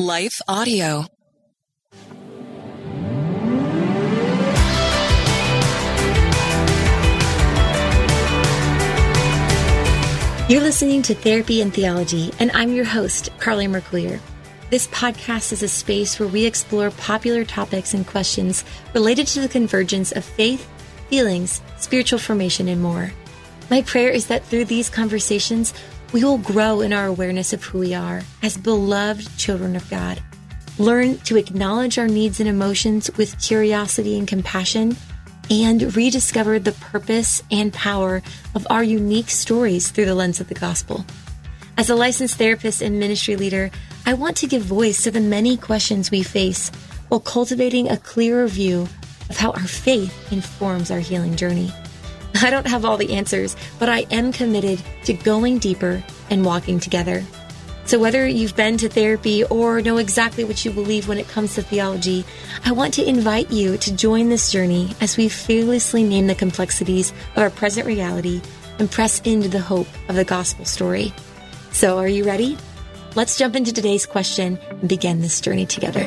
Life Audio. You're listening to Therapy and Theology, and I'm your host, Carly Mercoulier. This podcast is a space where we explore popular topics and questions related to the convergence of faith, feelings, spiritual formation, and more. My prayer is that through these conversations, we will grow in our awareness of who we are as beloved children of God. Learn to acknowledge our needs and emotions with curiosity and compassion and rediscover the purpose and power of our unique stories through the lens of the gospel. As a licensed therapist and ministry leader, I want to give voice to the many questions we face while cultivating a clearer view of how our faith informs our healing journey. I don't have all the answers, but I am committed to going deeper and walking together. So, whether you've been to therapy or know exactly what you believe when it comes to theology, I want to invite you to join this journey as we fearlessly name the complexities of our present reality and press into the hope of the gospel story. So, are you ready? Let's jump into today's question and begin this journey together.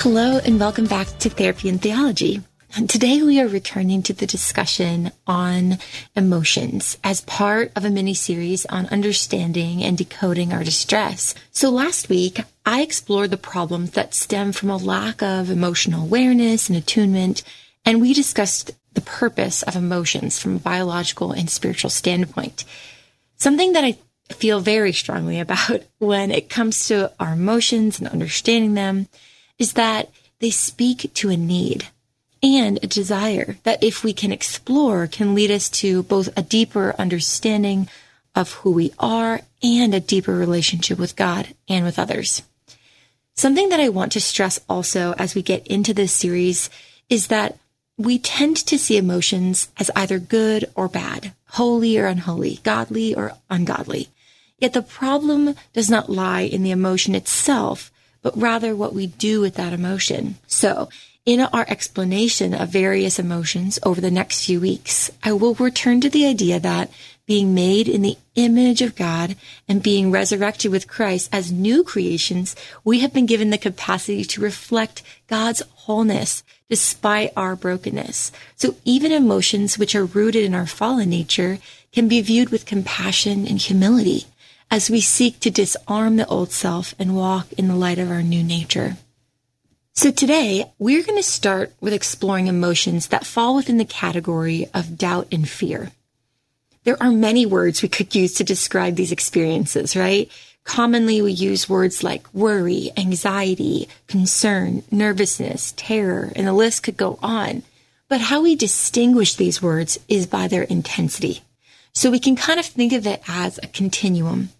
Hello, and welcome back to Therapy and Theology. Today we are returning to the discussion on emotions as part of a mini series on understanding and decoding our distress. So last week, I explored the problems that stem from a lack of emotional awareness and attunement, and we discussed the purpose of emotions from a biological and spiritual standpoint. Something that I feel very strongly about when it comes to our emotions and understanding them is that they speak to a need and a desire that if we can explore can lead us to both a deeper understanding of who we are and a deeper relationship with God and with others. Something that I want to stress also as we get into this series is that we tend to see emotions as either good or bad, holy or unholy, godly or ungodly. Yet the problem does not lie in the emotion itself, but rather what we do with that emotion. So, in our explanation of various emotions over the next few weeks, I will return to the idea that being made in the image of God and being resurrected with Christ as new creations, we have been given the capacity to reflect God's wholeness despite our brokenness. So even emotions which are rooted in our fallen nature can be viewed with compassion and humility as we seek to disarm the old self and walk in the light of our new nature. So today, we're going to start with exploring emotions that fall within the category of doubt and fear. There are many words we could use to describe these experiences, right? Commonly, we use words like worry, anxiety, concern, nervousness, terror, and the list could go on. But how we distinguish these words is by their intensity. So we can kind of think of it as a continuum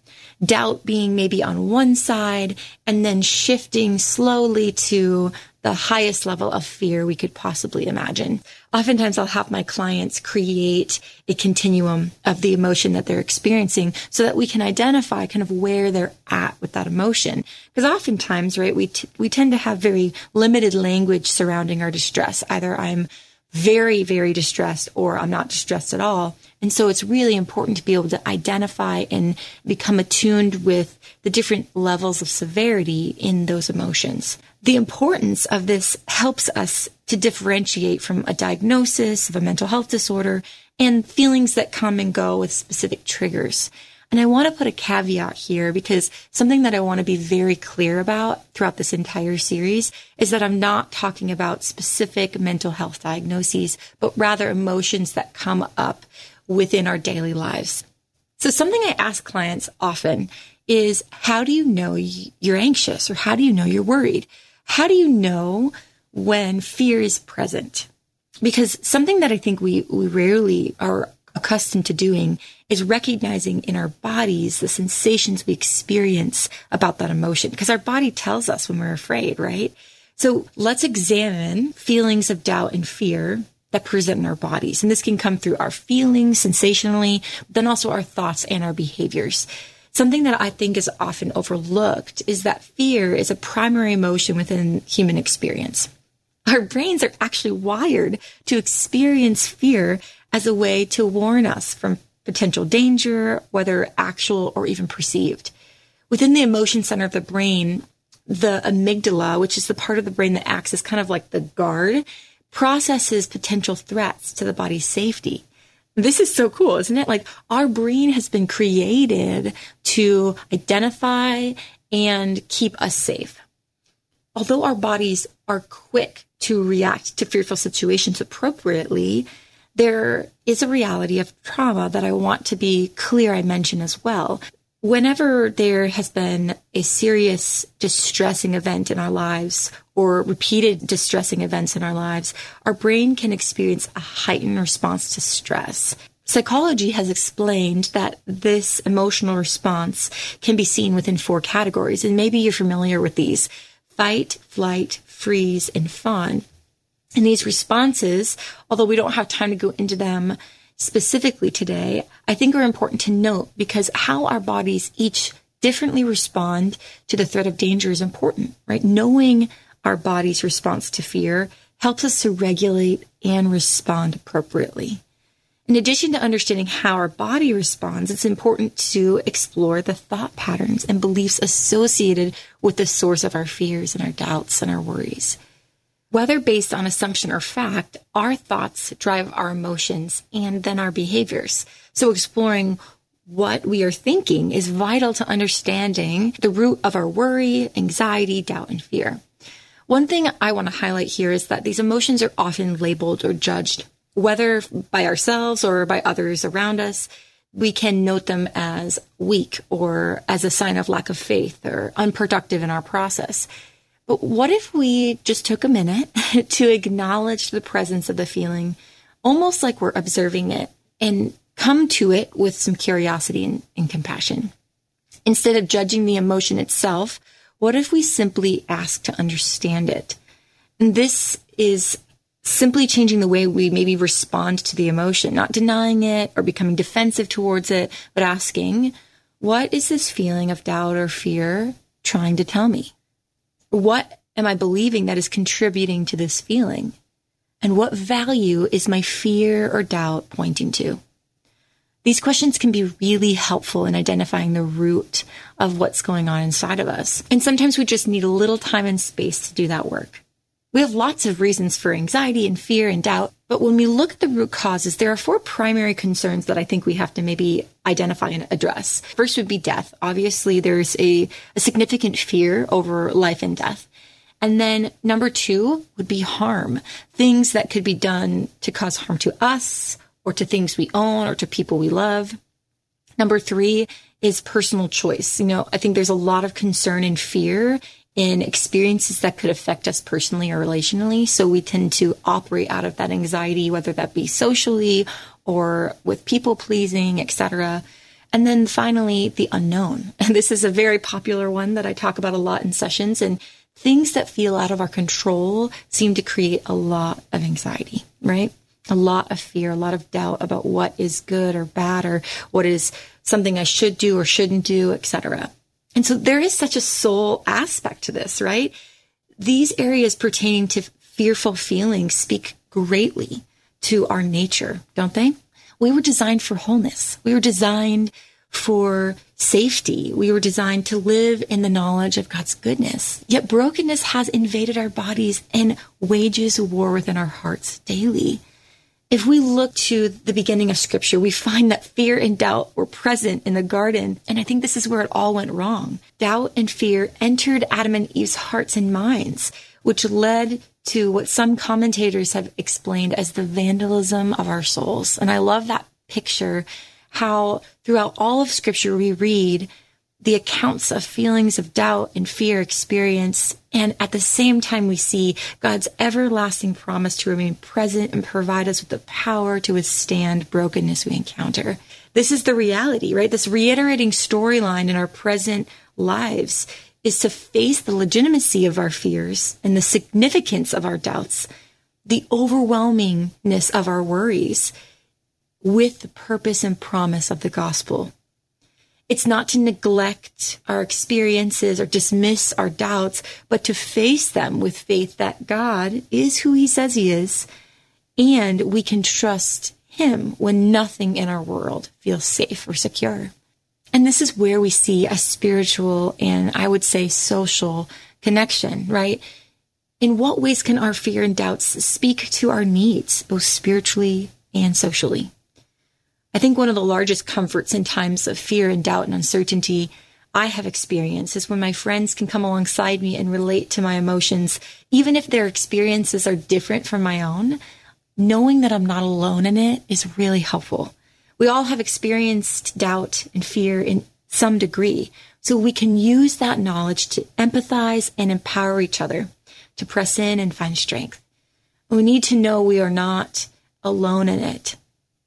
doubt being maybe on one side and then shifting slowly to the highest level of fear we could possibly imagine. Oftentimes I'll have my clients create a continuum of the emotion that they're experiencing so that we can identify kind of where they're at with that emotion. Because oftentimes, right, we, t- we tend to have very limited language surrounding our distress. Either I'm very, very distressed or I'm not distressed at all. And so it's really important to be able to identify and become attuned with the different levels of severity in those emotions. The importance of this helps us to differentiate from a diagnosis of a mental health disorder and feelings that come and go with specific triggers. And I want to put a caveat here because something that I want to be very clear about throughout this entire series is that I'm not talking about specific mental health diagnoses, but rather emotions that come up within our daily lives. So something I ask clients often is how do you know you're anxious or how do you know you're worried? How do you know when fear is present? Because something that I think we, we rarely are accustomed to doing is recognizing in our bodies the sensations we experience about that emotion because our body tells us when we're afraid, right? So let's examine feelings of doubt and fear that present in our bodies. And this can come through our feelings sensationally, then also our thoughts and our behaviors. Something that I think is often overlooked is that fear is a primary emotion within human experience. Our brains are actually wired to experience fear as a way to warn us from potential danger, whether actual or even perceived. Within the emotion center of the brain, the amygdala, which is the part of the brain that acts as kind of like the guard, processes potential threats to the body's safety. This is so cool, isn't it? Like our brain has been created to identify and keep us safe. Although our bodies are quick to react to fearful situations appropriately, there is a reality of trauma that I want to be clear I mention as well. Whenever there has been a serious distressing event in our lives or repeated distressing events in our lives, our brain can experience a heightened response to stress. Psychology has explained that this emotional response can be seen within four categories, and maybe you're familiar with these fight, flight, freeze, and fawn. And these responses, although we don't have time to go into them specifically today, I think are important to note because how our bodies each differently respond to the threat of danger is important, right? Knowing our body's response to fear helps us to regulate and respond appropriately. In addition to understanding how our body responds, it's important to explore the thought patterns and beliefs associated with the source of our fears and our doubts and our worries. Whether based on assumption or fact, our thoughts drive our emotions and then our behaviors. So exploring what we are thinking is vital to understanding the root of our worry, anxiety, doubt, and fear. One thing I want to highlight here is that these emotions are often labeled or judged, whether by ourselves or by others around us. We can note them as weak or as a sign of lack of faith or unproductive in our process. But what if we just took a minute to acknowledge the presence of the feeling, almost like we're observing it, and come to it with some curiosity and, and compassion? Instead of judging the emotion itself, what if we simply ask to understand it? And this is simply changing the way we maybe respond to the emotion, not denying it or becoming defensive towards it, but asking, what is this feeling of doubt or fear trying to tell me? What am I believing that is contributing to this feeling? And what value is my fear or doubt pointing to? These questions can be really helpful in identifying the root of what's going on inside of us. And sometimes we just need a little time and space to do that work. We have lots of reasons for anxiety and fear and doubt, but when we look at the root causes, there are four primary concerns that I think we have to maybe identify and address. First would be death. Obviously, there's a, a significant fear over life and death. And then number two would be harm, things that could be done to cause harm to us or to things we own or to people we love. Number three is personal choice. You know, I think there's a lot of concern and fear in experiences that could affect us personally or relationally. So we tend to operate out of that anxiety, whether that be socially or with people pleasing, etc. And then finally, the unknown. And this is a very popular one that I talk about a lot in sessions and things that feel out of our control seem to create a lot of anxiety, right? A lot of fear, a lot of doubt about what is good or bad or what is something I should do or shouldn't do, etc. And so there is such a soul aspect to this, right? These areas pertaining to fearful feelings speak greatly to our nature, don't they? We were designed for wholeness. We were designed for safety. We were designed to live in the knowledge of God's goodness. Yet brokenness has invaded our bodies and wages war within our hearts daily. If we look to the beginning of scripture, we find that fear and doubt were present in the garden. And I think this is where it all went wrong. Doubt and fear entered Adam and Eve's hearts and minds, which led to what some commentators have explained as the vandalism of our souls. And I love that picture, how throughout all of scripture we read the accounts of feelings of doubt and fear experience. And at the same time, we see God's everlasting promise to remain present and provide us with the power to withstand brokenness we encounter. This is the reality, right? This reiterating storyline in our present lives is to face the legitimacy of our fears and the significance of our doubts, the overwhelmingness of our worries with the purpose and promise of the gospel it's not to neglect our experiences or dismiss our doubts, but to face them with faith that God is who he says he is, and we can trust him when nothing in our world feels safe or secure. And this is where we see a spiritual and I would say social connection, right? In what ways can our fear and doubts speak to our needs, both spiritually and socially? I think one of the largest comforts in times of fear and doubt and uncertainty I have experienced is when my friends can come alongside me and relate to my emotions, even if their experiences are different from my own. Knowing that I'm not alone in it is really helpful. We all have experienced doubt and fear in some degree, so we can use that knowledge to empathize and empower each other to press in and find strength. We need to know we are not alone in it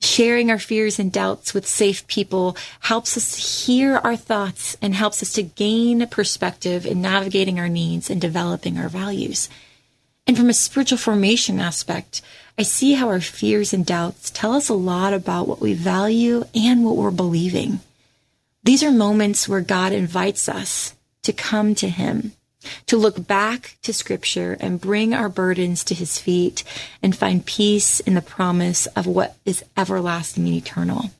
sharing our fears and doubts with safe people helps us hear our thoughts and helps us to gain perspective in navigating our needs and developing our values. And from a spiritual formation aspect, I see how our fears and doubts tell us a lot about what we value and what we're believing. These are moments where God invites us to come to Him to look back to scripture and bring our burdens to his feet and find peace in the promise of what is everlasting and eternal.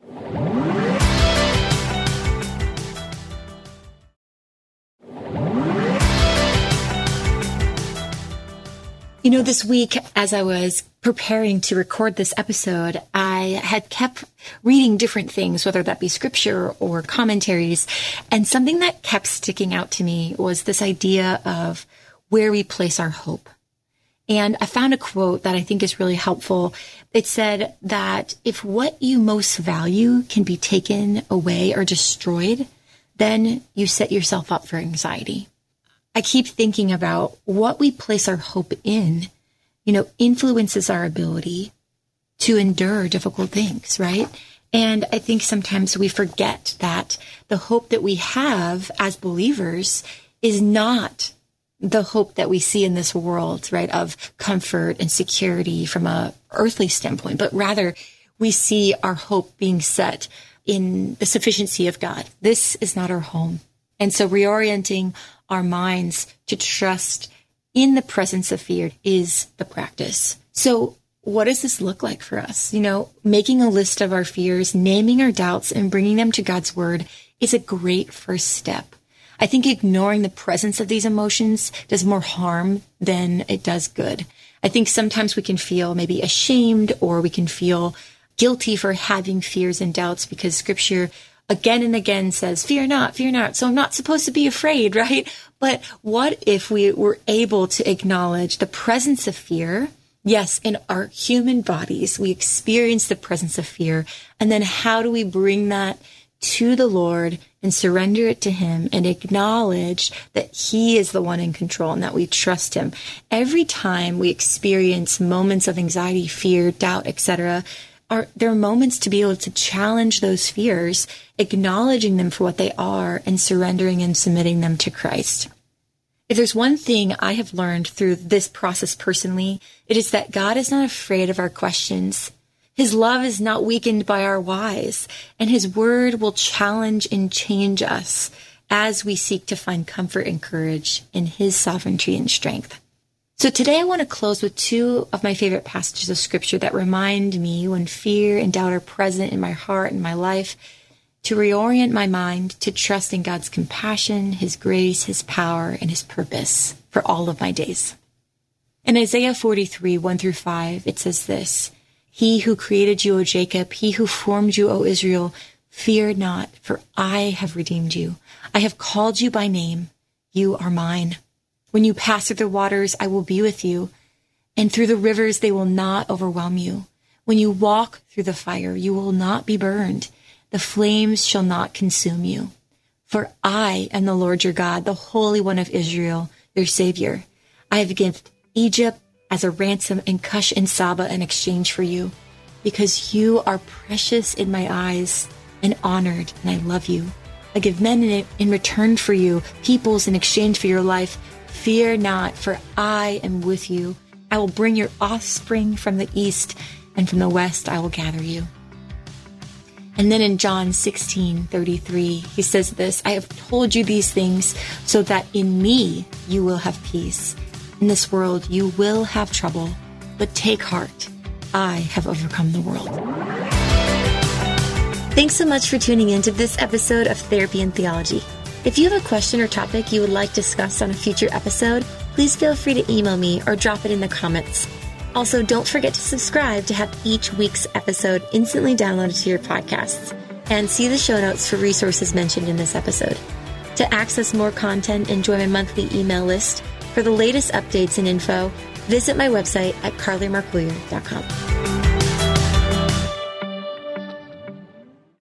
You know, this week, as I was preparing to record this episode, I had kept reading different things, whether that be scripture or commentaries. And something that kept sticking out to me was this idea of where we place our hope. And I found a quote that I think is really helpful. It said that if what you most value can be taken away or destroyed, then you set yourself up for anxiety. I keep thinking about what we place our hope in, you know, influences our ability to endure difficult things, right? And I think sometimes we forget that the hope that we have as believers is not the hope that we see in this world, right? Of comfort and security from a earthly standpoint, but rather we see our hope being set in the sufficiency of God. This is not our home. And so reorienting our minds to trust in the presence of fear is the practice. So what does this look like for us? You know, making a list of our fears, naming our doubts and bringing them to God's word is a great first step. I think ignoring the presence of these emotions does more harm than it does good. I think sometimes we can feel maybe ashamed or we can feel guilty for having fears and doubts because scripture again and again says, fear not, fear not. So I'm not supposed to be afraid, right? But what if we were able to acknowledge the presence of fear? Yes, in our human bodies, we experience the presence of fear. And then how do we bring that to the Lord and surrender it to Him and acknowledge that He is the one in control and that we trust Him? Every time we experience moments of anxiety, fear, doubt, etc., are there are moments to be able to challenge those fears, acknowledging them for what they are and surrendering and submitting them to Christ. If there's one thing I have learned through this process personally, it is that God is not afraid of our questions. His love is not weakened by our whys, and his word will challenge and change us as we seek to find comfort and courage in his sovereignty and strength. So today I want to close with two of my favorite passages of scripture that remind me when fear and doubt are present in my heart and my life to reorient my mind to trust in God's compassion, His grace, His power, and His purpose for all of my days. In Isaiah 43, 1 through 5, it says this, He who created you, O Jacob, he who formed you, O Israel, fear not, for I have redeemed you. I have called you by name. You are mine. When you pass through the waters, I will be with you, and through the rivers, they will not overwhelm you. When you walk through the fire, you will not be burned. The flames shall not consume you. For I am the Lord your God, the Holy One of Israel, your Savior. I have given Egypt as a ransom and Cush and Seba in exchange for you, because you are precious in my eyes and honored, and I love you. I give men in, in return for you, peoples in exchange for your life. Fear not, for I am with you. I will bring your offspring from the east, and from the west I will gather you. And then in John 16 33, he says this I have told you these things so that in me you will have peace. In this world you will have trouble, but take heart. I have overcome the world. Thanks so much for tuning in to this episode of Therapy and Theology. If you have a question or topic you would like discussed on a future episode, please feel free to email me or drop it in the comments. Also, don't forget to subscribe to have each week's episode instantly downloaded to your podcasts and see the show notes for resources mentioned in this episode. To access more content and join my monthly email list for the latest updates and info, visit my website at carlymarklear.com.